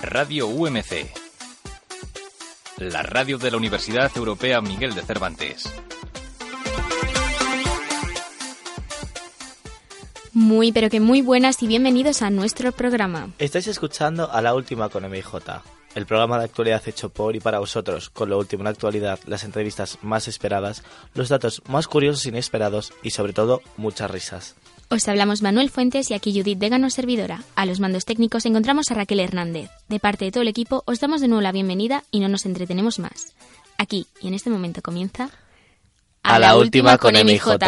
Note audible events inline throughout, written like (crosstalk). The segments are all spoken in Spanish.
Radio UMC. La radio de la Universidad Europea Miguel de Cervantes. Muy, pero que muy buenas y bienvenidos a nuestro programa. Estáis escuchando a la última con MIJ, el programa de actualidad hecho por y para vosotros, con lo último en la actualidad, las entrevistas más esperadas, los datos más curiosos e inesperados y sobre todo muchas risas. Os hablamos Manuel Fuentes y aquí Judith Degano, servidora. A los mandos técnicos encontramos a Raquel Hernández. De parte de todo el equipo os damos de nuevo la bienvenida y no nos entretenemos más. Aquí y en este momento comienza... A, la, última, con MJ.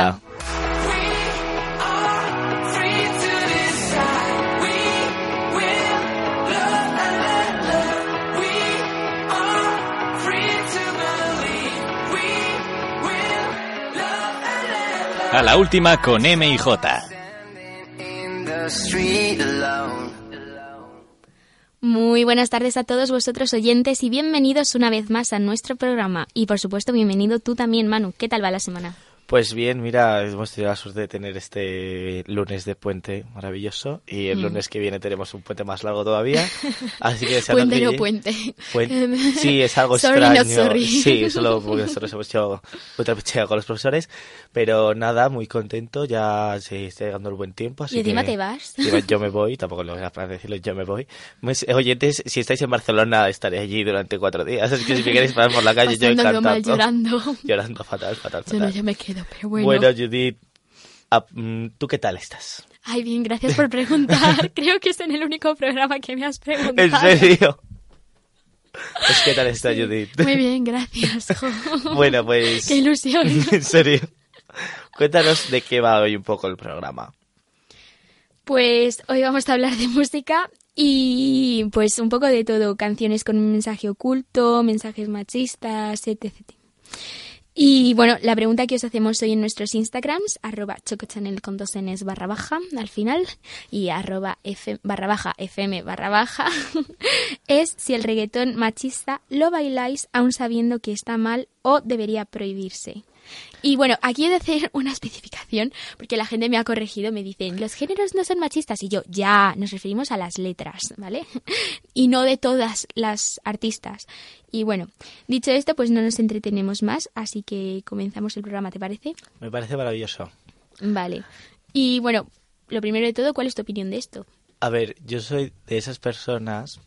A la última con M y J. Muy buenas tardes a todos vosotros oyentes y bienvenidos una vez más a nuestro programa. Y por supuesto, bienvenido tú también, Manu. ¿Qué tal va la semana? Pues bien, mira, hemos tenido la suerte de tener este lunes de puente maravilloso y el Mm. lunes que viene tenemos un puente más largo todavía. (laughs) Así que Puente no puente. Puen- (laughs) Sí, es algo Sorry, extraño. sorry. Sí, solo porque nosotros hemos hecho otra pechea con los profesores. Pero nada, muy contento. Ya se está llegando el buen tiempo. Así Y encima te vas. Yo me voy, tampoco lo voy a decirlo, yo me voy. Pues, oyentes, si estáis en Barcelona, estaré allí durante cuatro días. Así que si me queréis parar por la calle, (laughs) yo encantado. mal, llorando. Llorando fatal, fatal, Yo no, fatal. yo me quedo, pero bueno. Bueno, Judith, ah, mm, ¿tú qué tal estás? Ay, bien, gracias por preguntar. (laughs) Creo que es en el único programa que me has preguntado. ¿En serio? Pues, ¿qué tal estás, Judith? Muy bien, gracias. jo. (laughs) (laughs) Bueno, pues... Qué ilusión. en serio. Cuéntanos de qué va hoy un poco el programa. Pues hoy vamos a hablar de música y pues un poco de todo, canciones con un mensaje oculto, mensajes machistas, etc. Y bueno, la pregunta que os hacemos hoy en nuestros Instagrams, arroba chocochanel con dos Ns barra baja al final y arroba f barra baja fm barra baja, (laughs) es si el reggaetón machista lo bailáis aún sabiendo que está mal o debería prohibirse. Y bueno, aquí he de hacer (laughs) una especificación, porque la gente me ha corregido, me dicen, los géneros no son machistas, y yo, ya, nos referimos a las letras, ¿vale? (laughs) Y no de todas las artistas. Y bueno, dicho esto, pues no nos entretenemos más, así que comenzamos el programa, ¿te parece? Me parece maravilloso. Vale. Y bueno, lo primero de todo, ¿cuál es tu opinión de esto? A ver, yo soy de esas personas...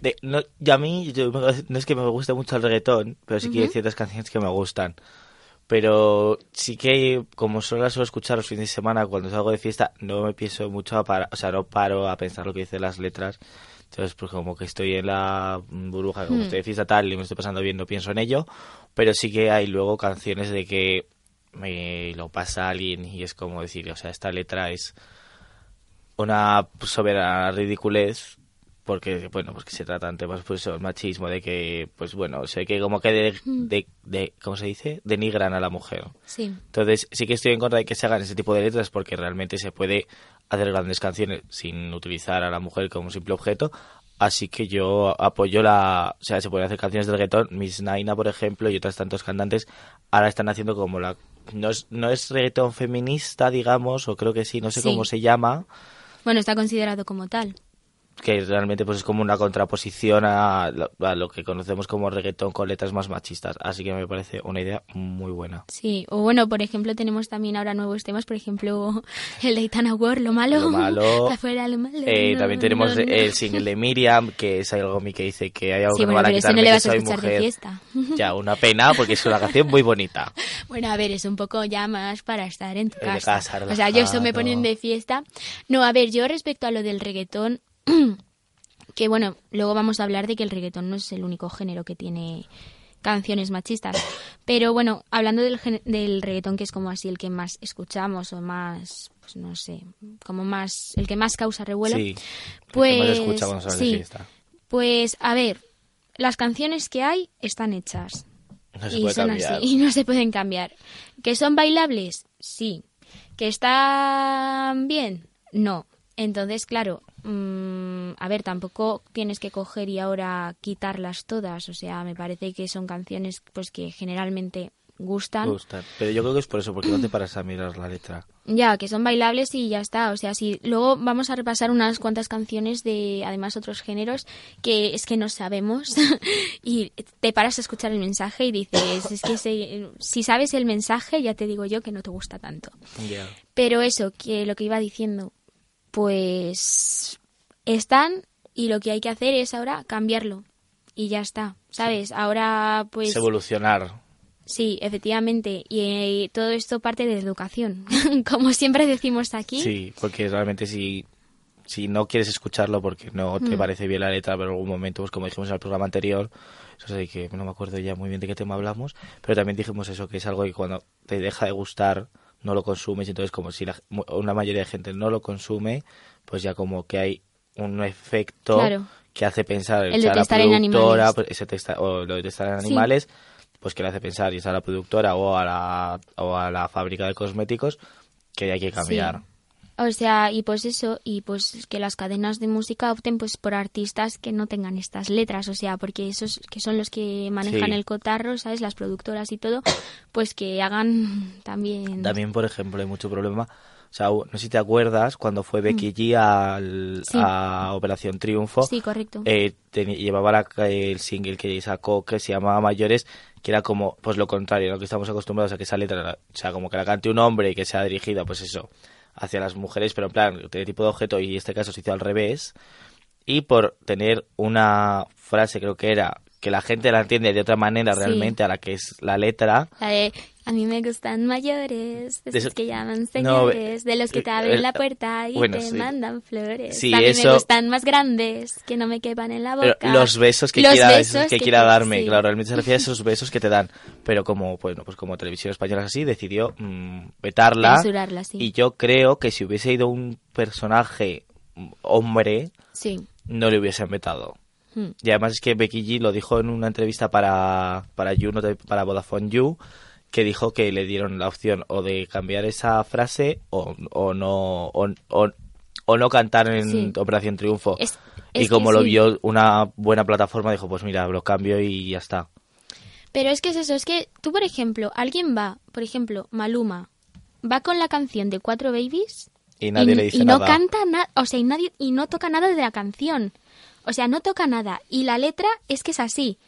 De, no, yo a mí yo me- no es que me guste mucho el reggaetón, pero sí que hay ciertas canciones que me gustan. Pero sí que, como solo las suelo escuchar los fines de semana cuando salgo de fiesta, no me pienso mucho a parar, o sea, no paro a pensar lo que dicen las letras. Entonces, pues como que estoy en la burbuja, como Hmm. estoy de fiesta tal y me estoy pasando bien, no pienso en ello. Pero sí que hay luego canciones de que me lo pasa alguien y es como decir, o sea, esta letra es una soberana ridiculez porque bueno pues que se tratan temas pues el machismo de que pues bueno sé que como que de, de, de- cómo se dice denigran a la mujer Sí. entonces sí que estoy en contra de que se hagan ese tipo de letras porque realmente se puede hacer grandes canciones sin utilizar a la mujer como simple objeto así que yo apoyo la o sea se pueden hacer canciones de reggaetón Miss Naina por ejemplo y otras tantos cantantes ahora están haciendo como la no es no es reggaetón feminista digamos o creo que sí no sé Sí. cómo se llama Bueno, está considerado como tal. Que realmente pues es como una contraposición a lo, a lo que conocemos como reggaetón con letras más machistas. Así que me parece una idea muy buena. Sí, o bueno, por ejemplo, tenemos también ahora nuevos temas, por ejemplo, (laughs) el de Itana War, lo malo. Lo malo. (laughs) Afuera lo malo. Eh, no, también tenemos no, no. el single de Miriam, que es algo que dice que hay algo Sí, que me bueno, van a pero eso quitar no le vas a escuchar de mujer. fiesta. (laughs) Ya, una pena, porque es una canción muy bonita. Bueno, a ver, es un poco ya más para estar en tu casa. casa, o sea, yo eso me ponen de fiesta. No, a ver, yo respecto a lo del reggaetón, (clears throat) que bueno, luego vamos a hablar de que el reggaetón no es el único género que tiene canciones machistas. Pero bueno, hablando del, del reggaetón, que es como así el que más escuchamos o más, pues no sé, como más, el que más causa revuelo. sí. pues, sí. Pues a ver, las canciones que hay están hechas. No se y puede son cambiar. así, (laughs) y no se pueden cambiar. ¿Que son bailables? Sí. ¿Que están bien? No. Entonces, claro, mm, a ver, tampoco tienes que coger y ahora quitarlas todas. O sea, me parece que son canciones pues que generalmente gustan. Gustan. Pero yo creo que es por eso, porque no te paras a mirar la letra. Ya, que son bailables y ya está. O sea, si luego vamos a repasar unas cuantas canciones de, además, otros géneros que es que no sabemos (laughs) y te paras a escuchar el mensaje y dices, es que se- si sabes el mensaje, ya te digo yo que no te gusta tanto. Pero eso, que lo que iba diciendo, pues están y lo que hay que hacer es ahora cambiarlo y ya está, ¿sabes? Ahora pues Es evolucionar. sí, efectivamente, y eh, todo esto parte de educación, (laughs) como siempre decimos aquí. Sí, porque realmente si, si no quieres escucharlo porque no Mm. te parece bien la letra, pero en algún momento, pues como dijimos en el programa anterior, eso sí que no me acuerdo ya muy bien de qué tema hablamos, pero también dijimos eso, que es algo que cuando te deja de gustar no lo consumes, entonces como si la- una mayoría de gente no lo consume, pues ya como que hay un efecto Claro. que hace pensar El que de la testar en productora, animales. pues, testa- o lo de testar en Sí. animales, pues que le hace pensar y es a la productora o a la, o a la fábrica de cosméticos que hay que cambiar. O sea, y pues eso, y pues que las cadenas de música opten pues por artistas que no tengan estas letras, o sea, porque esos que son los que manejan Sí. el cotarro, ¿sabes? Las productoras y todo, pues que hagan también... También, por ejemplo, hay mucho problema. O sea, no sé si te acuerdas cuando fue Becky G al, Mm. Sí. a Operación Triunfo. Sí, correcto. eh, llevaba la- el single que sacó que se llamaba Mayores, que era como pues lo contrario, lo que estamos acostumbrados a que esa letra, o sea, como que la cante un hombre y que sea dirigida, pues eso, hacia las mujeres, pero en plan, de tipo de objeto, y en este caso se hizo al revés. Y por tener una frase, creo que era, que la gente la entiende de otra manera Sí. realmente a la que es la letra, La de, a mí me gustan mayores, de esos eso- que llaman No, señores, de los que te abren eh, la puerta y bueno, te sí. mandan flores. Sí, a mí eso- me gustan más grandes, que no me quepan en la boca. los besos que Los quiera, besos esos que que quiera te- darme, sí. claro, realmente se refiere a esos (laughs) besos que te dan. Pero como, bueno, pues como Televisión Española es así, decidió mm, vetarla. Y yo creo que si hubiese ido un personaje mm, hombre, no le hubiesen vetado. Hmm. Y además es que Becky G lo dijo en una entrevista para, para You, para Vodafone You, que dijo que le dieron la opción o de cambiar esa frase o, o no o, o- o no cantar en Sí. Operación Triunfo. Es- y como lo sí. vio una buena plataforma, dijo, pues mira, lo cambio y ya está. Pero es que es eso, es que tú, por ejemplo, alguien va, por ejemplo, Maluma, va con la canción de Cuatro Babies Y nadie y, le dice y no canta nada, o sea, y, nadie, y no toca nada de la canción. O sea, no toca nada. Y la letra es que es así.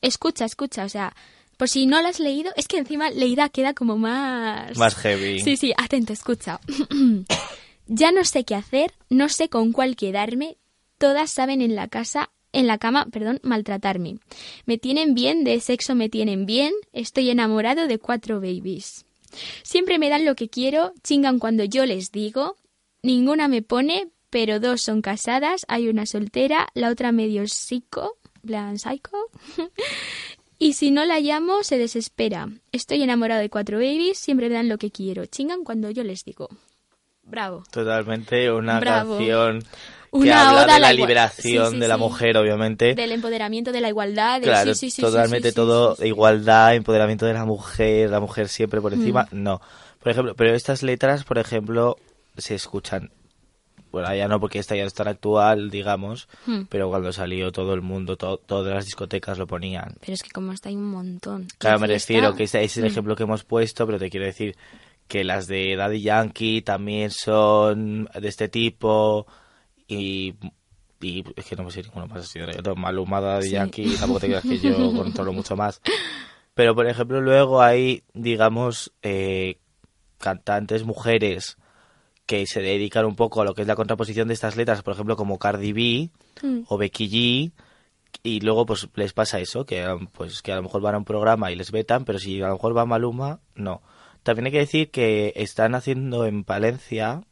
Escucha, escucha, o sea, por si no la has leído, es que encima leída queda como más... Más heavy. Sí, sí, atento, escucha. (clears throat) ya no sé qué hacer, no sé con cuál quedarme, todas saben en la casa, en la cama, perdón, maltratarme. Me tienen bien, de sexo me tienen bien, estoy enamorado de cuatro babies. Siempre me dan lo que quiero, chingan cuando yo les digo, ninguna me pone, pero dos son casadas, hay una soltera, la otra medio psico, plan psycho. (laughs) y si no la llamo, se desespera. Estoy enamorado de cuatro babies, siempre me dan lo que quiero, chingan cuando yo les digo. Bravo. Totalmente una Bravo. canción que Una habla oda de la liberación Sí, sí, de la sí. mujer, obviamente. Del empoderamiento, de la igualdad, de Claro, sí, sí, sí, totalmente todo, igualdad, empoderamiento de la mujer, la mujer siempre Mm. por encima, no. Por ejemplo, pero estas letras, por ejemplo, se escuchan, bueno, ya no porque esta ya es tan actual, digamos, Hmm. pero cuando salió todo el mundo, to- todas las discotecas lo ponían. Pero es que como está hay un montón. Claro, ¿Qué me refiero que este es el Mm. ejemplo que hemos puesto, pero te quiero decir que las de Daddy Yankee también son de este tipo y, y es que no me sé ninguno más así de reggaetón. Maluma, Daddy Sí. Yankee, tampoco te creas que yo (laughs) controlo mucho más. Pero, por ejemplo, luego hay, digamos, eh, cantantes mujeres que se dedican un poco a lo que es la contraposición de estas letras, por ejemplo, como Cardi B Mm. o Becky G, y luego pues les pasa eso, que pues que a lo mejor van a un programa y les vetan, pero si a lo mejor va Maluma, no. También hay que decir que están haciendo en Palencia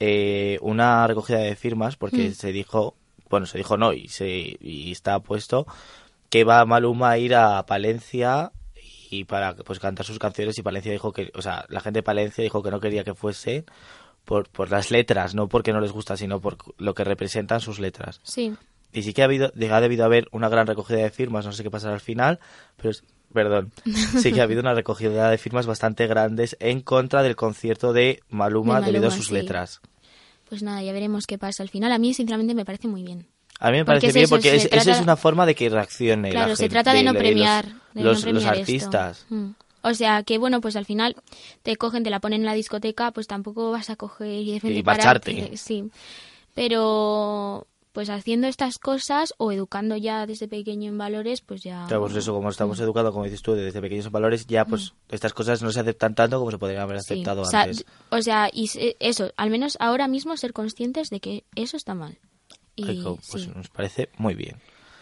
eh, una recogida de firmas porque Mm. se dijo, bueno, se dijo no y se y está puesto que va Maluma a ir a Palencia y para pues cantar sus canciones y Palencia dijo que, o sea, la gente de Palencia dijo que no quería que fuese por, por las letras, no porque no les gusta, sino por lo que representan sus letras. Sí. Y sí que ha habido, ha debido haber una gran recogida de firmas, no sé qué pasará al final, pero es- perdón, (laughs) sí que ha habido una recogida de firmas bastante grandes en contra del concierto de Maluma, De debido a sus sí. letras. pues nada, ya veremos qué pasa al final. A mí, sinceramente, me parece muy bien. A mí me parece bien porque se es- eso es una forma de que reaccione la Claro, se gente, trata de no los- premiar, de no los, los premiar esto. artistas. Mm. O sea, que bueno, pues al final te cogen, te la ponen en la discoteca, pues tampoco vas a coger y Y pararte, Sí. Pero pues haciendo estas cosas o educando ya desde pequeño en valores, pues ya... Claro, pues eso, como Mm. estamos educados, como dices tú, desde pequeños valores, ya pues estas cosas no se aceptan tanto como se podrían haber Sí. aceptado o sea, antes. o sea, y se- eso, al menos ahora mismo ser conscientes de que eso está mal. Y, Ay, co- pues sí. nos parece muy bien.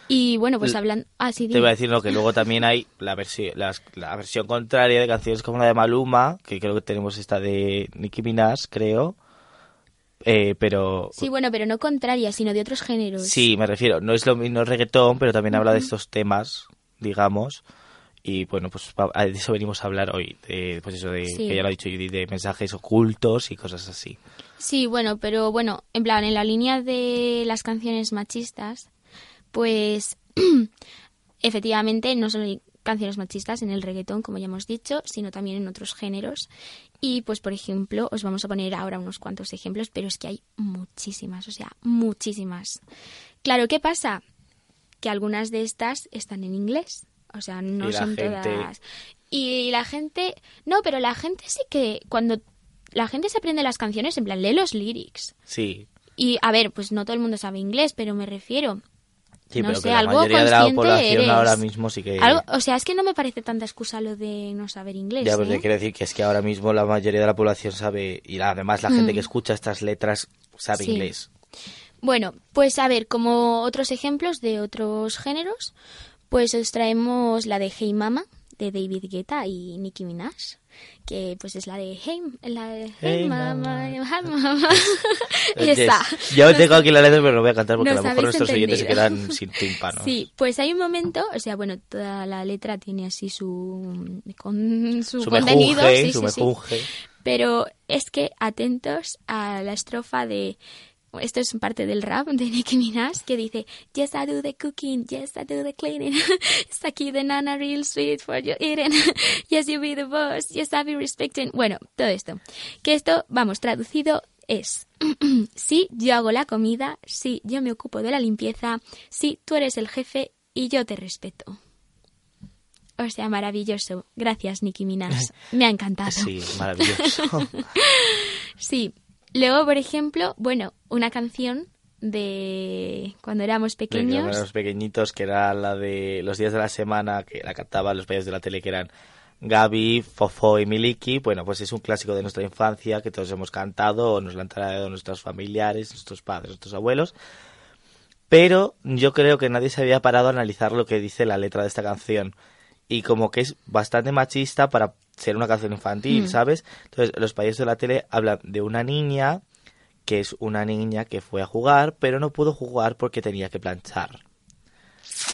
Y bueno, pues hablando... Ah, sí, Te iba a decir lo que luego también hay la versión las- la versión contraria de canciones como la de Maluma, que creo que tenemos esta de Nicki Minaj, creo. Eh, pero Sí, bueno, pero no contraria, sino de otros géneros. sí, me refiero, no es lo mismo reggaetón, pero también habla de estos temas, digamos. Y bueno, pues de eso venimos a hablar hoy, de, pues eso de, Sí. que ya lo ha dicho Judy, de mensajes ocultos y cosas así. Sí, bueno, pero bueno, en plan, en la línea de las canciones machistas, pues (clears throat) efectivamente no solo hay canciones machistas en el reggaetón, como ya hemos dicho, sino también en otros géneros. Y pues, por ejemplo, os vamos a poner ahora unos cuantos ejemplos, pero es que hay muchísimas, o sea, muchísimas. Claro, ¿qué pasa? Que algunas de estas están en inglés. O sea, no son gente- todas. Y la gente. No, pero la gente sí que. Cuando la gente se aprende las canciones, en plan, lee los lyrics. Sí, Y a ver, pues no todo el mundo sabe inglés, pero me refiero. Sí no pero sé, que la algo mayoría de la consciente población eres. ahora mismo sí que... Algo- o sea, es que no me parece tanta excusa lo de no saber inglés. Ya, pues ¿eh? te quiero decir que es que ahora mismo la mayoría de la población sabe, y además la gente Mm. que escucha estas letras sabe Sí. inglés. Bueno, pues a ver, como otros ejemplos de otros géneros, pues os traemos la de Hey Mama de David Guetta y Nicki Minaj, que pues es la de Hey, la de Hey, Hey, Mama, mama. Hey Mama. (laughs) Yes. (laughs) Yo tengo aquí la letra, pero no voy a cantar porque Nos a lo mejor nuestros oyentes se quedan sin tímpanos. Sí, pues hay un momento, o sea, bueno, toda la letra tiene así su, con, su, Su contenido, mejunje, sí, su sí, sí. mejunje. Pero es que atentos a la estrofa de esto es parte del rap de Nicki Minaj que dice Yes I do the cooking, yes I do the cleaning, (laughs) Stucky the nana real sweet for you eating, (laughs) Yes you be the boss, yes I be respecting. Bueno, todo esto. Que esto, vamos, traducido es (clears throat) sí, yo hago la comida, sí, yo me ocupo de la limpieza, sí, tú eres el jefe y yo te respeto. O sea, maravilloso. Gracias, Nicki Minaj. (laughs) Me ha encantado. Sí, maravilloso. Sí. Luego, por ejemplo, bueno, una canción de cuando éramos pequeños. los pequeñitos, que era la de los días de la semana, que la cantaban los payas de la tele, que eran Gaby, Fofo y Miliki. Bueno, pues es un clásico de nuestra infancia que todos hemos cantado, o nos lo han traído nuestros familiares, nuestros padres, nuestros abuelos. Pero yo creo que nadie se había parado a analizar lo que dice la letra de esta canción. Y como que es bastante machista para ser una canción infantil, Mm. ¿sabes? Entonces, los payasos de la tele hablan de una niña que es una niña que fue a jugar, pero no pudo jugar porque tenía que planchar.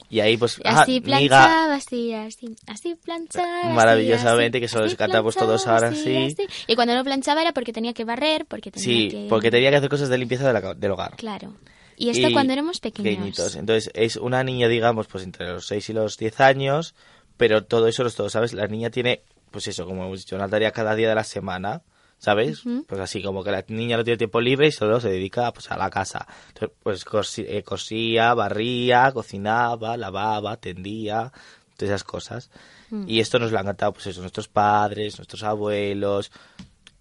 Y ahí, pues, Así Niga- planchaba, así, así, así planchaba. así, Maravillosamente, así, que solo así cantamos todos ahora sí. Y cuando no planchaba era porque tenía que barrer, porque tenía Sí, que... porque tenía que hacer cosas de limpieza de la del hogar. Claro. Y esto Y cuando éramos pequeños. pequeñitos. Entonces, es una niña, digamos, pues entre los 6 y los 10 años, pero todo eso no es todo, ¿sabes? La niña tiene, pues eso, como hemos dicho, una tarea cada día de la semana, ¿sabes? Ujú. Pues así, como que la niña no tiene tiempo libre y solo se dedica pues, a la casa. Entonces, pues cosi- eh, cosía, barría, cocinaba, lavaba, tendía, todas esas cosas. Mm. Y esto nos lo han cantado, pues eso, nuestros padres, nuestros abuelos,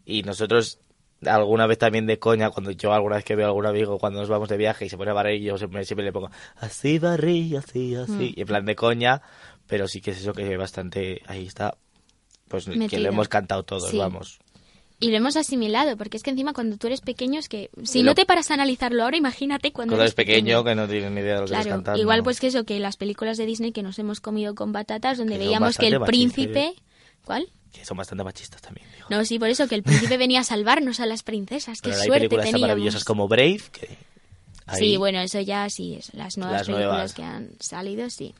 y nosotros alguna vez también de coña, cuando yo alguna vez que veo a algún amigo cuando nos vamos de viaje y se pone a barrer yo siempre, siempre le pongo así barrí, así, así, Mm. y en plan de coña, pero sí que es eso que bastante, ahí está, pues que Metido. lo hemos cantado todos, Sí. vamos. Y lo hemos asimilado, porque es que encima cuando tú eres pequeño es que... Si lo- no te paras a analizarlo ahora, imagínate cuando, Cuando eres pequeño que no tienes ni idea de lo que estás Claro, cantando. igual pues que eso, que las películas de Disney que nos hemos comido con batatas, donde Que veíamos que el machistas, ¿eh? príncipe... ¿Cuál? Que son bastante machistas también, digo. No, sí, por eso, que el príncipe venía a salvarnos a las princesas. Qué Pero hay suerte películas teníamos. maravillosas como Brave, que... ahí- Sí, bueno, eso ya sí, es las nuevas Las películas nuevas. que han salido, sí.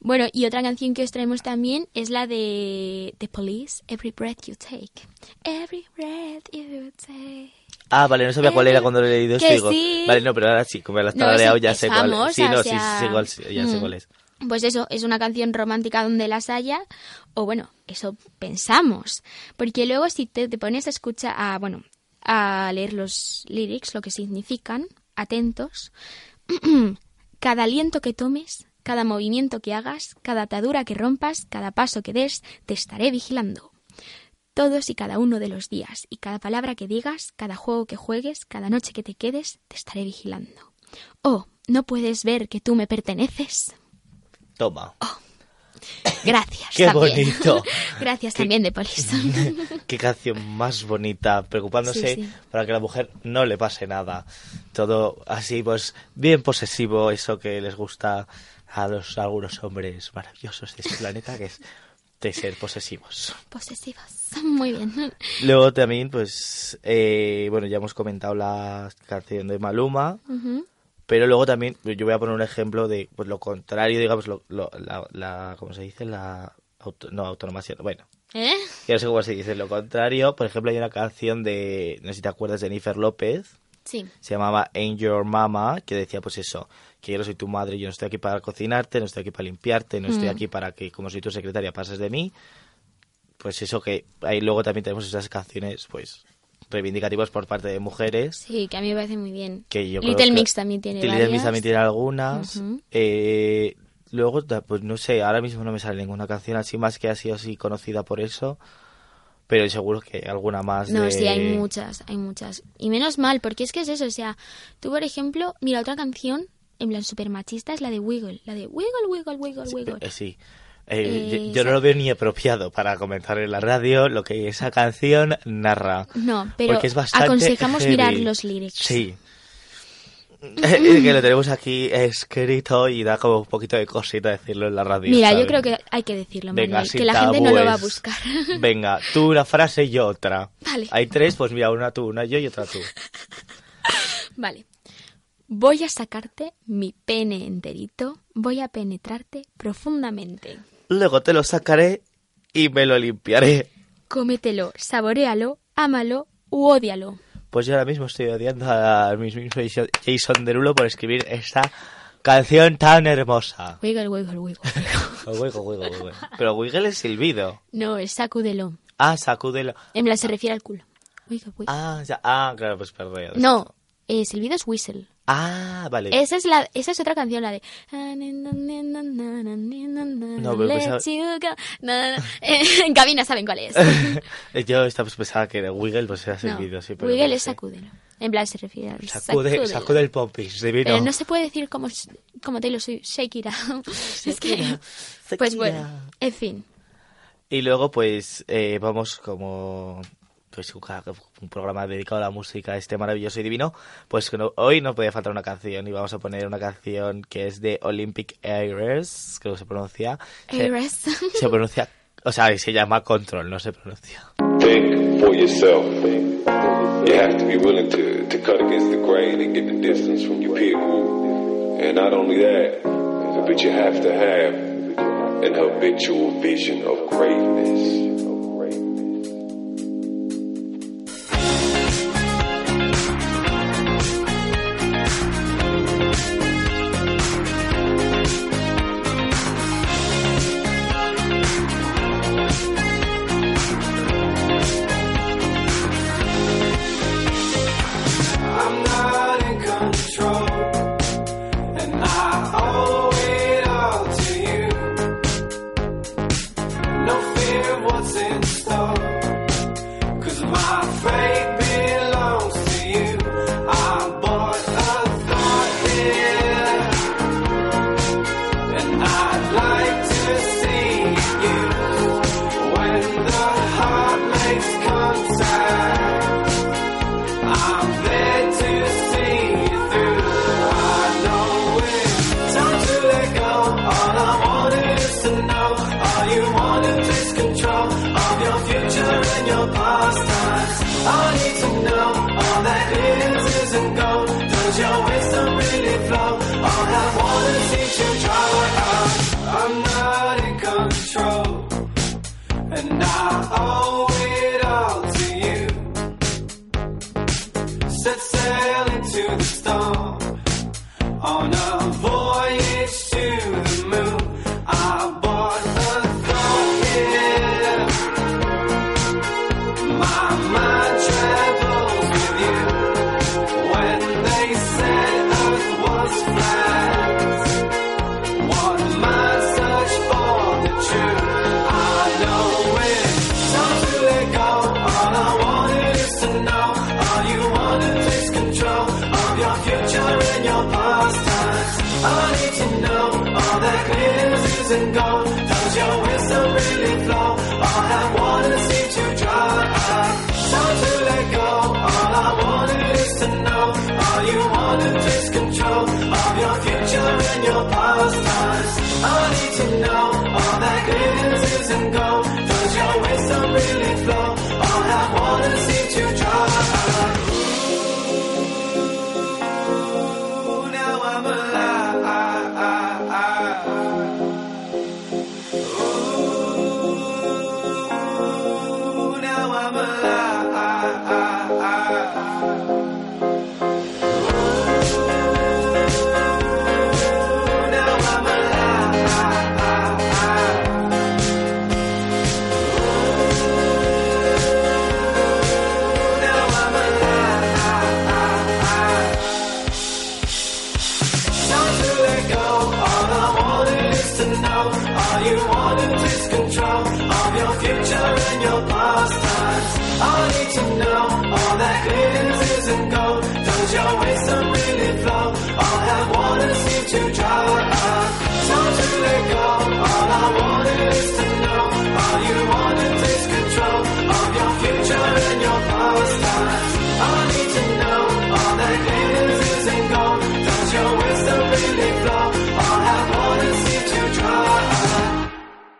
Bueno, y otra canción que os traemos también es la de The Police, Every Breath You Take. Every Breath You Take. Ah, vale, no sabía cuál era cuando lo he leído. Que digo, sí. Vale, no, pero ahora sí, como la has No, sí, ya sé cuál es. Sí, no, o sí, sí, cuál, sí, ya sé mm. cuál es. Pues eso, es una canción romántica donde las haya, o bueno, eso pensamos. Porque luego si te, te pones a escuchar, a, bueno, a leer los lyrics, lo que significan, atentos. (clears throat) cada aliento que tomes, cada movimiento que hagas, cada atadura que rompas, cada paso que des, te estaré vigilando. Todos y cada uno de los días, y cada palabra que digas, cada juego que juegues, cada noche que te quedes, te estaré vigilando. Oh, ¿no puedes ver que tú me perteneces? Toma. Oh, Gracias. Qué también. bonito. (laughs) Gracias Qué- también de Police. (laughs) Qué canción más bonita, preocupándose Sí, sí. para que a la mujer no le pase nada. Todo así, pues, bien posesivo, eso que les gusta a los a algunos hombres maravillosos de este planeta, que es de ser posesivos. Posesivos. (laughs) Muy bien. Luego también, pues, eh, bueno, ya hemos comentado la canción de Maluma, Ujú. Pero luego también, yo voy a poner un ejemplo de pues, lo contrario, digamos, lo, lo- la, la- ¿cómo se dice? La, auto- no, autonomación, bueno, ¿Eh? que no sé cómo se dice, lo contrario, por ejemplo, hay una canción de, no sé si te acuerdas, de Jennifer López, Sí. se llamaba Ain't Your Mama, que decía pues eso, que yo no soy tu madre, yo no estoy aquí para cocinarte, no estoy aquí para limpiarte, no estoy Mm. aquí para que como soy tu secretaria pases de mí. Pues eso que ahí luego también tenemos esas canciones pues reivindicativas por parte de mujeres Sí, que a mí me parece muy bien. que yo creo Little que- Mix también tiene Little Mix también tiene algunas. Eh, luego, pues no sé, ahora mismo no me sale ninguna canción así más que ha sido así conocida por eso. Pero seguro que alguna más No, de... sí, hay muchas, hay muchas. Y menos mal, porque es que es eso, o sea, tú por ejemplo, mira, otra canción, en plan super machista, es la de Wiggle, la de Wiggle, Wiggle, Wiggle, Wiggle. Eh, sí. Eh, yo- yo no lo veo ni apropiado para comentar en la radio lo que esa canción narra. No, pero porque es bastante aconsejamos heavy. mirar los lyrics. Sí. (laughs) Que lo tenemos aquí escrito y da como un poquito de cosita decirlo en la radio. Mira, yo ¿sabes? creo que hay que decirlo, Venga, Manuel, que la gente no lo va a buscar. (laughs) Venga, tú una frase y yo otra. Vale. Hay tres, pues mira, una tú, una yo y otra tú. (laughs) Vale. Voy a sacarte mi pene enterito, voy a penetrarte profundamente. Luego te lo sacaré y me lo limpiaré. Cómetelo, saboréalo, ámalo u ódialo. Pues yo ahora mismo estoy odiando al mismo Jason Derulo por escribir esta canción tan hermosa. Wiggle, wiggle, wiggle. Wiggle, wiggle, wiggle. Pero wiggle es silbido. No, es sacúdelo. Ah, sacúdelo. En plan, se refiere al culo. Wiggle, wiggle. Ah, ya. Ah, claro, pues perdón. No, eh, silbido es whistle. Ah, vale. Esa es la, esa es otra canción, la de. No, pero pensaba- En cabina saben cuál es. (laughs) Yo estaba pues, pensaba que de wiggle pues era No, silbido, sí. pero Wiggle no es sacúdelo. En plan, se refiere al Sacude, sacúdelo. sacude el pompis, divino. Pero no se puede decir como, como Taylor Swift, shake it out. (laughs) es que, pues bueno, en fin. Y luego, pues, eh, vamos como pues un, programa dedicado a la música, este maravilloso y divino, pues no- hoy no podía faltar una canción y vamos a poner una canción que es de Olympic Airs, creo que se pronuncia. Se- Airs. Se, pronuncia, o sea, se llama Control, no se pronuncia. Think for yourself. You have to be willing to, to cut against the grain and get the distance from your peer group. And not only that, but you have to have an habitual vision of greatness.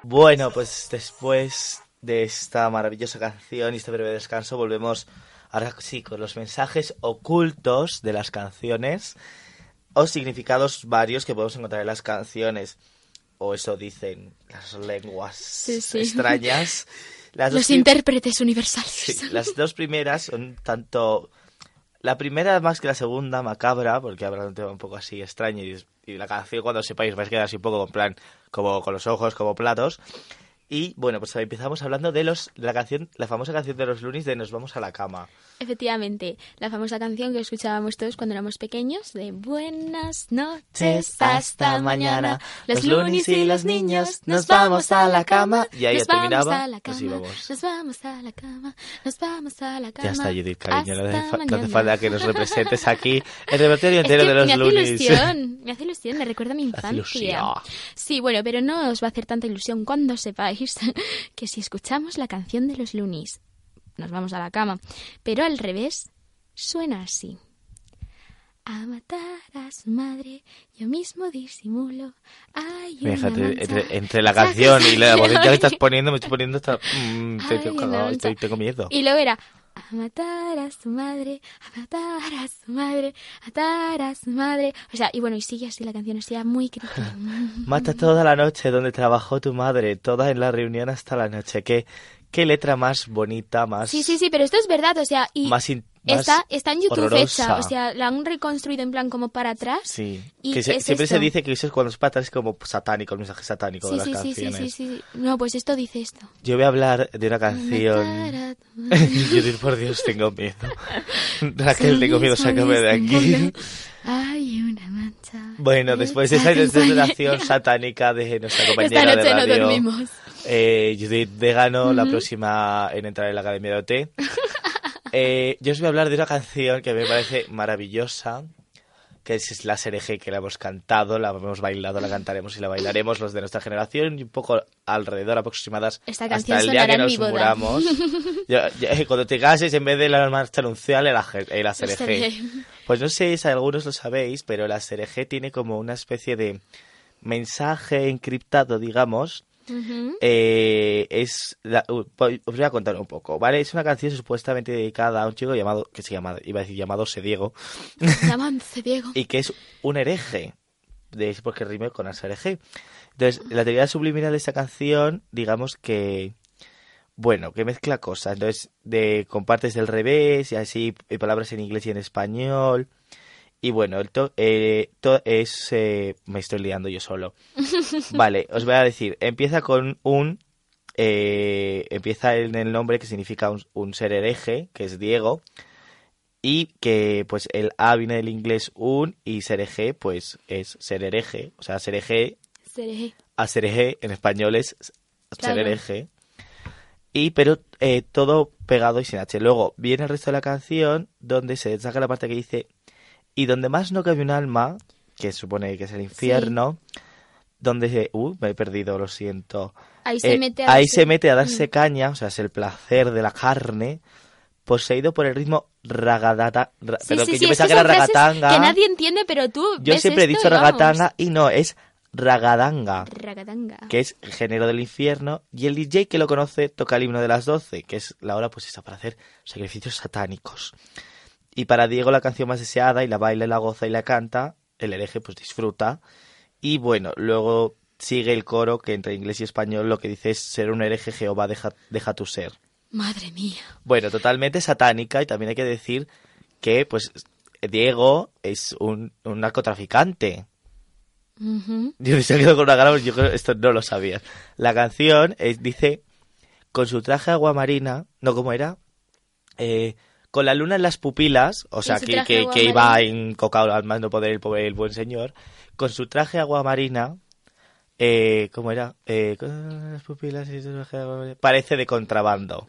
Bueno, pues después de esta maravillosa canción y este breve descanso volvemos ahora sí con los mensajes ocultos de las canciones o significados varios que podemos encontrar en las canciones. O eso dicen las lenguas Sí, sí. extrañas. (laughs) Las Los intérpretes universales. Sí, las dos primeras son tanto... La primera más que la segunda, macabra, porque de un tema un poco así extraño y, y la canción cuando sepáis vais a quedar así un poco en plan, como con los ojos, como platos. Y bueno, pues empezamos hablando de los la canción, la famosa canción de los Lunis de Nos vamos a la cama. Efectivamente, la famosa canción que escuchábamos todos cuando éramos pequeños de Buenas noches hasta mañana. Los lunis y los niños nos vamos a la cama. Y ahí nos ya vamos terminaba, a la pues íbamos. Nos vamos a la cama. Nos vamos a la cama. Ya está Judith, cariño, no hace, no hace falta que nos representes aquí el repertorio (laughs) Es entero que de los me hace Lunis. ilusión, (laughs) me hace ilusión, me recuerda a mi infancia. Sí, bueno, pero no os va a hacer tanta ilusión cuando sepáis (laughs) que si escuchamos la canción de los Lunis, nos vamos a la cama. Pero al revés, suena así. A matar a su madre, yo mismo disimulo. Hay una Fíjate, entre, entre la (laughs) canción y la bonita que (laughs) estás poniendo, me estoy poniendo esta... mm, cagado, mancha. estoy- tengo miedo. Y luego era a matar a su madre, a matar a su madre, a matar a su madre. O sea, y bueno, y sigue así la canción, así muy crítica. (laughs) Mata toda la noche donde trabajó tu madre, toda en la reunión hasta la noche. ¿Qué, qué letra más bonita, más... Sí, sí, sí, pero esto es verdad, o sea, y Más in- más está, está en YouTube horrorosa. hecha, o sea, la han reconstruido en plan como para atrás. Sí. y Que se- es siempre se esto. dice que eso es cuando es para atrás es como satánico, el mensaje satánico Sí, de sí, las sí, sí, canciones. sí, sí. No, pues esto dice esto. Yo voy a hablar de una canción... madre. Judith, (laughs) por Dios, tengo miedo. (laughs) Raquel, tengo miedo, sácame de aquí. disimulo. (laughs) Hay una mancha. Bueno, después de esa Esta desesperación compañera. satánica de nuestra Esta compañera noche de no radio, dormimos. Eh, Judith Degano, la próxima en entrar en la Academia de OT. (laughs) Eh, yo os voy a hablar de una canción que me parece maravillosa, que es la Sereje, que la hemos cantado, la hemos bailado, la cantaremos y la bailaremos los de nuestra generación y un poco alrededor aproximadas Esta hasta el día que nos muramos. (laughs) Ya, cuando te cases, en vez de la marcha anuncial, era la, eh. Sereje. Pues no sé si algunos lo sabéis, pero la Sereje tiene como una especie de mensaje encriptado, digamos, Eh, es la- os voy a contar un poco, ¿vale? Es una canción supuestamente dedicada a un chico llamado, que se llama, iba a decir llamado Diego, (laughs) Llámame (laughs) Diego. y que es un hereje, de, porque rime con hereje. Entonces, la teoría subliminal de esta canción, digamos que, bueno, que mezcla cosas, entonces, de, con partes del revés, y así, y palabras en inglés y en español, y bueno, el to- eh, to- es, eh, me estoy liando yo solo. (laughs) Vale, os voy a decir, empieza con un, eh, empieza en el nombre que significa un, un ser hereje, que es Diego, y que pues el A viene del inglés un y ser hereje pues es ser hereje, o sea, ser hereje, a ser hereje en español es ser hereje. Y pero eh, todo pegado y sin H. Luego viene el resto de la canción donde se destaca la parte que dice y donde más no cabe un alma, que supone que es el infierno, donde se... Uh, me he perdido, lo siento. Ahí se Eh, mete ahí se mete a darse caña, o sea, es el placer de la carne, poseído por el ritmo ragadata, ra- Sí, pero sí, que yo que pensaba que era ragatanga. Que nadie entiende, pero tú. Yo ves siempre he dicho y ragatanga y no, es ragadanga, Ragatanga. que es el género del infierno, y el DJ que lo conoce toca el himno de las doce, que es la hora pues esa para hacer sacrificios satánicos. Y para Diego la canción más deseada, y la baila, y la goza y la canta, el hereje pues disfruta. Y bueno, luego sigue el coro que entre inglés y español lo que dice es ser un hereje Jehová deja, deja tu ser. Madre mía. Bueno, totalmente satánica y también hay que decir que pues Diego es un, un narcotraficante. Yo se con una cara, yo creo esto no lo sabía. La canción es- dice, con su traje aguamarina, no, ¿cómo era? Eh, con la luna en las pupilas, o sea, que, que, que iba encocado al más no poder el, pobre- el buen señor, con su traje aguamarina, eh, ¿cómo era? Eh, con las pupilas y su traje aguamarina, parece de contrabando.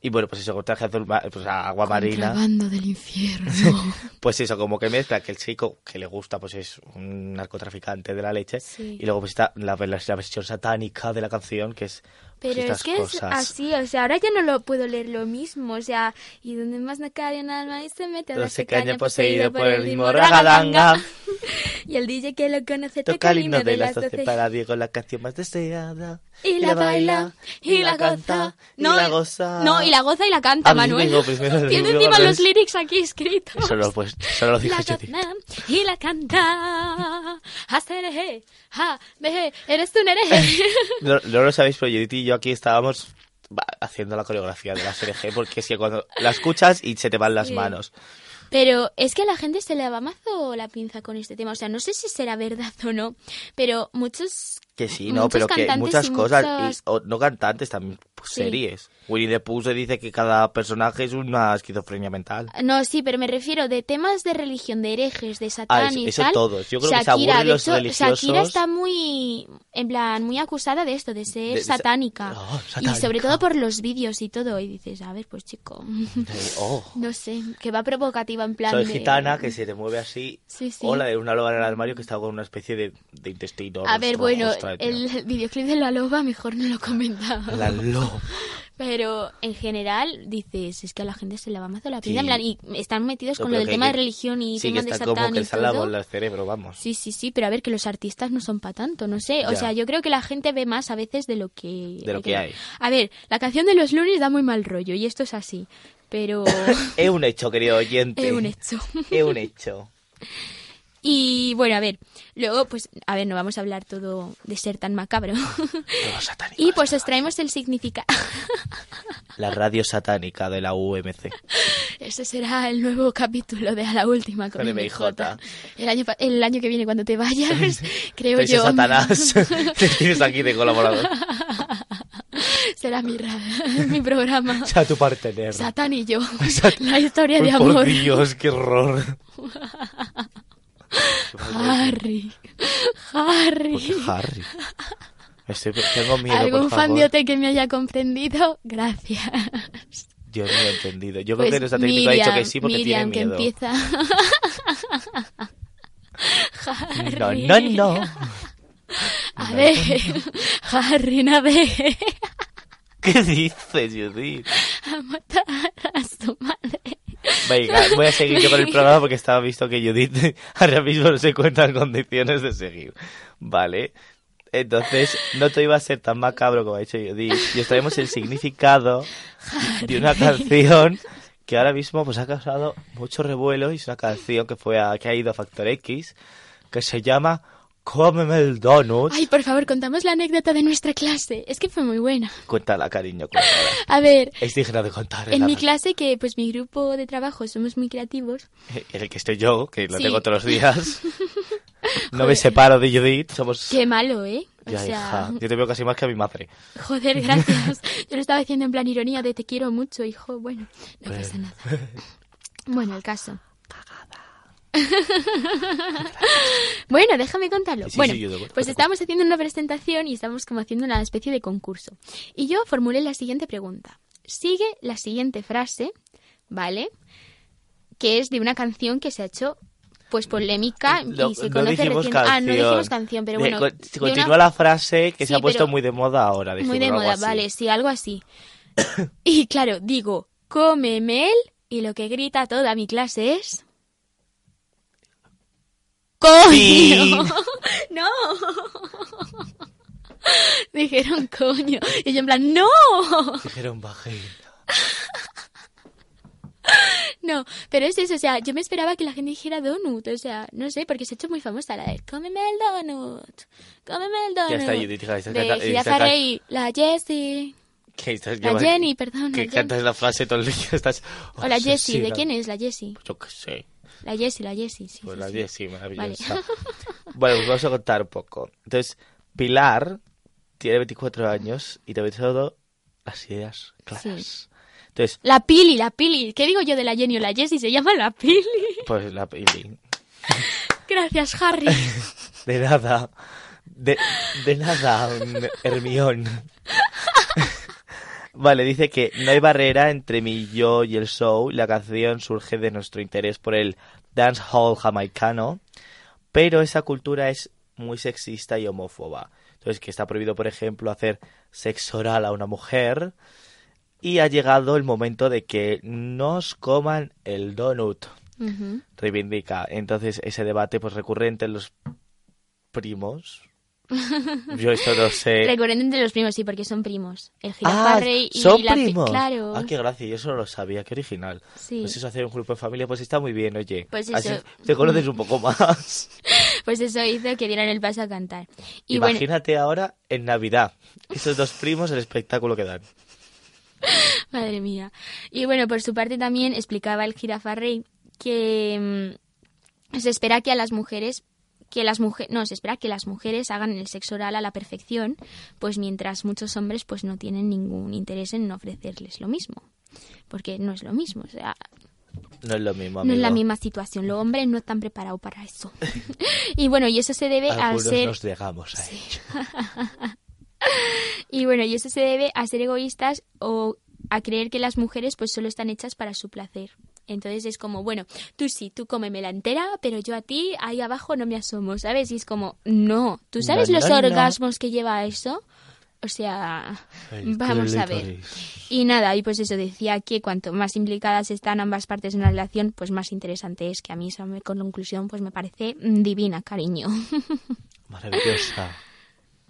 Y bueno, pues eso, con traje azul, pues agua marina. Contrabando del infierno. (laughs) Pues eso, como que mezcla que el chico que le gusta, pues es un narcotraficante de la leche. Sí. Y luego pues está la, la- la versión satánica de la canción, que es Pero es que cosas. es así, o sea, ahora ya no lo puedo leer lo mismo, o sea, y donde más no cae un alma y se mete a se caña poseído por el ritmo ragadanga. (laughs) Y el DJ que lo conoce Toca el himno de las doce para Diego, la canción más deseada. Y la baila, y la goza. y la goza. No, y la goza y la canta, Manuel. el Tiene encima los lyrics aquí escritos. Eso lo, pues, solo lo la Judith. goza y la canta. Hacereje, ja, veje, eres tú un hereje. (laughs) No, no lo sabéis, pero Judith y yo aquí estábamos haciendo la coreografía de la SRG porque es que cuando la escuchas y se te van las Sí. manos. Pero es que a la gente se le va mazo la pinza con este tema. O sea, no sé si será verdad o no, pero muchos... Que sí, no, muchos pero que muchas cosas, muchas- y- o no cantantes, también Sí. series. Winnie the Pooh se dice que cada personaje es una esquizofrenia mental. No, sí, pero me refiero de temas de religión, de herejes, de satán Ah, eso- y eso tal. todos. Yo creo que se Shakira, de los hecho, religiosos. Shakira está muy, en plan, muy acusada de esto, de ser De- de- satánica. Oh, Y sobre todo por los vídeos y todo. Y dices, a ver, pues chico, Eh, oh, (laughs) no sé, que va provocativa en plan soy de... gitana, que se te mueve así. Sí, sí. O la de una loba en el armario que está con una especie de, de intestino. A ver, rojo, bueno, el (laughs) videoclip de La Loba mejor no lo comentaba. La loba. (laughs) Pero en general dices, es que a la gente se le va mazo la pinza, Sí. en plan, y están metidos No, con lo del que- tema de que- religión y Sí, que temas de está como satán que le sale la todo. del cerebro, vamos. Sí, sí, sí, pero a ver, que los artistas no son para tanto, no sé. O Ya. sea, yo creo que la gente ve más a veces de lo que... De lo que hay. A ver, la canción de los lunes da muy mal rollo y esto es así, pero (laughs) Es un hecho, querido oyente. es un hecho. Es un hecho. (laughs) Y bueno, a ver, luego, pues, a ver, no vamos a hablar todo de ser tan macabro. (laughs) (laughs) Y pues os traemos el significado. (laughs) La radio satánica de la UMC. Ese será el nuevo capítulo de A la Última con, Con MJ. El año, el año que viene cuando te vayas, creo yo. Satanás. Te tienes aquí de colaborador. será mi, ra- mi programa. O sea, tu partener. Satán y yo. Sat- La historia de Por amor. Dios, qué horror. Harry. Harry. ¿Por qué Harry? Estoy, tengo miedo, ¿Algún por favor. fandiote que me haya comprendido? Gracias. Yo no lo he entendido. Yo Pues creo que nuestra técnico ha dicho que sí porque Miriam, tiene miedo. que empieza. No, Harry. no, no. A ver, Harry, a ver. ¿Qué dices, Judith? A matar a su madre. Venga, voy a seguir yo con el programa porque estaba visto que Judith (laughs) ahora mismo no se encuentra en condiciones de seguir. Vale. Entonces, no te iba a ser tan macabro como ha dicho Judith. Y os traemos el significado de una canción que ahora mismo pues ha causado mucho revuelo y es una canción que fue a, que ha ido a Factor X que se llama Cómeme el donut. Ay, por favor, contamos la anécdota de nuestra clase. Es que fue muy buena. Cuéntala, cariño, cuéntala. (laughs) A ver, Es digna de contar. en mi la- clase, que pues mi grupo de trabajo somos muy creativos. En el que estoy yo, que lo Sí. tengo todos los días. (laughs) No me separo de Judith, somos... Qué malo, ¿eh? O Ya, sea, hija, yo te veo casi más que a mi madre. joder, (laughs) gracias. Yo lo estaba diciendo en plan ironía de te quiero mucho, hijo. Bueno, no pasa nada. Bueno, el caso. (laughs) bueno, déjame contarlo. Sí, sí, bueno, cuento, pues estábamos haciendo una presentación y estábamos como haciendo una especie de concurso. Y yo formulé la siguiente pregunta. Sigue la siguiente frase, ¿vale? Que es de una canción que se ha hecho pues polémica y se no conoce recién- canción. Ah, no dijimos canción, pero bueno. de continúa una- la frase que se Sí, ha puesto muy de moda ahora. Muy de moda, así. vale, sí, algo así. (coughs) y claro, digo, cómeme el y lo que grita toda mi clase es... ¡Coño! Sí. (laughs) ¡No! (laughs) Dijeron coño. Y yo en plan, ¡no! Dijeron vagina. (laughs) No, pero es eso, o sea, yo me esperaba que la gente dijera donut, o sea, no sé, porque se ha hecho muy famosa la de cómeme el donut, cómeme el donut. Ya está, Judith, hija, estás de can- Farrey, la Jessie, ¿Qué estás la Jenny, perdón, Que cantas la frase todo el día. Estás... O la Jessie, ¿de quién es la Jessie? Yo qué sé. La Jessie, la Jessie, sí. Pues sí, la sí. Jessie, maravillosa. Vale. (laughs) Bueno, pues vamos a contar un poco. Entonces, Pilar tiene 24 años y debe todo las ideas claras. Entonces, La Pili, la Pili. ¿Qué digo yo de la Jenny o la Jessie? Se llama la Pili. pues la Pili. (laughs) Gracias, Harry. (laughs) De nada. De, de nada, Hermión. Vale, dice que no hay barrera entre mi yo y el show. La canción surge de nuestro interés por el dancehall jamaicano, pero esa cultura es muy sexista y homófoba. Entonces, que está prohibido, por ejemplo, hacer sexo oral a una mujer. Y ha llegado el momento de que nos coman el donut, reivindica. Entonces, ese debate pues recurrente en los primos. (laughs) Yo esto no sé. Recurrente entre los primos, sí, porque son primos. El Eh. Ah, y son la primos. Claro. Ah, qué gracia, yo eso no lo sabía, qué original. Sí. Pues eso, hacer un grupo de familia, pues está muy bien, oye. Pues Así eso. te conoces un poco más. (laughs) Pues eso hizo que dieran el paso a cantar. Y bueno, Imagínate ahora en Navidad, esos dos primos, el espectáculo que dan. (laughs) Madre mía. Y bueno, por su parte también explicaba el jirafarrey que mm, se espera que a las mujeres que las mujeres no se espera que las mujeres hagan el sexo oral a la perfección pues mientras muchos hombres pues no tienen ningún interés en ofrecerles lo mismo porque no es lo mismo o sea No es lo mismo, no amigo. es la misma situación los hombres no están preparados para eso (laughs) y bueno y eso se debe a ser nos a ello. (laughs) Y bueno, y eso se debe a ser egoístas o a creer que las mujeres pues solo están hechas para su placer. Entonces es como, bueno, tú sí, tú cómemela entera, pero yo a ti ahí abajo no me asomo, ¿sabes? Y es como, no, ¿tú sabes los orgasmos que lleva eso? O sea, (laughs) vamos a ver. Y nada, y pues eso decía que cuanto más implicadas están ambas partes en una relación, pues más interesante es que a mí esa conclusión pues me parece mm, divina, cariño. (laughs) Maravillosa.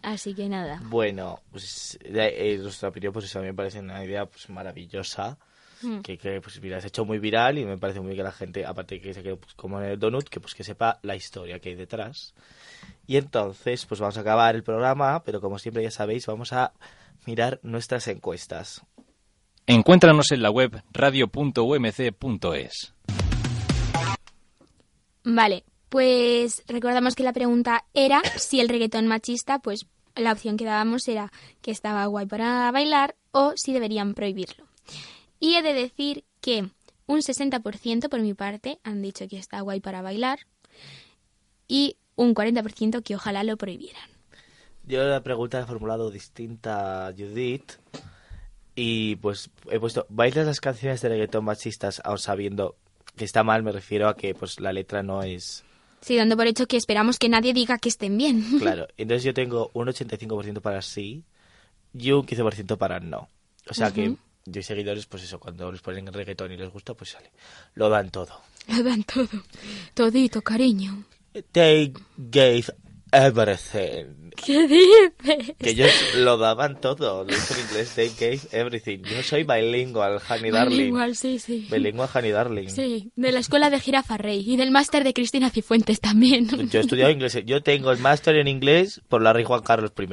Así que nada. Bueno, pues eh, nuestra opinión, pues eso a mí me parece una idea pues maravillosa. Mm. Que, que, pues mira, se ha hecho muy viral y me parece muy bien que la gente, aparte de que se quede pues, como en el donut, que pues que sepa la historia que hay detrás. Y entonces, pues vamos a acabar el programa, pero como siempre ya sabéis, vamos a mirar nuestras encuestas. Encuéntranos en la web radio.umc.es. Vale, pues recordamos que la pregunta era si el reggaetón machista, pues la opción que dábamos era que estaba guay para bailar o si deberían prohibirlo. Y he de decir que un 60% por mi parte han dicho que está guay para bailar y un 40% que ojalá lo prohibieran. Yo la pregunta he formulado distinta a Judith y pues he puesto, ¿bailas las canciones de reggaetón machistas aun sabiendo que está mal? Me refiero a que pues la letra no es... Sí, dando por hecho que esperamos que nadie diga que estén bien. (laughs) Claro, entonces yo tengo un 85% para sí y un 15% para no. O sea que yo y seguidores, pues eso, cuando les ponen reggaetón y les gusta, pues sale. Lo dan todo. Lo dan todo. Todito, cariño. They gave everything. ¿Qué dices? Que ellos lo daban todo. Lo en inglés, they gave everything. Yo soy bilingual, Honey Darling. Igual, sí, sí. Bilingual, Honey Darling. Sí, de la escuela de Jirafa Rey y del máster de Cristina Cifuentes también. Yo he estudiado inglés. Yo tengo el máster en inglés por la rey Juan Carlos I.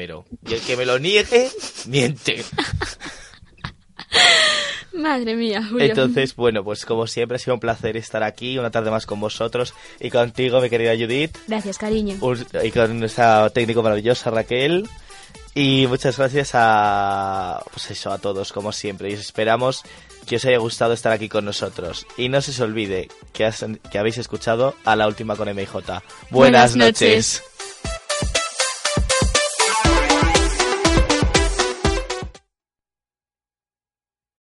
Y el que me lo niegue, miente. (laughs) Madre mía, Julio. Entonces, bueno, pues como siempre ha sido un placer estar aquí una tarde más con vosotros y contigo, mi querida Judith, Gracias, cariño. y con nuestra técnico maravillosa Raquel. Y muchas gracias a, pues eso, a todos, como siempre. Y os esperamos que os haya gustado estar aquí con nosotros. Y no se os olvide que, has- que habéis escuchado a la última con MJ. Buenas, Buenas noches. noches.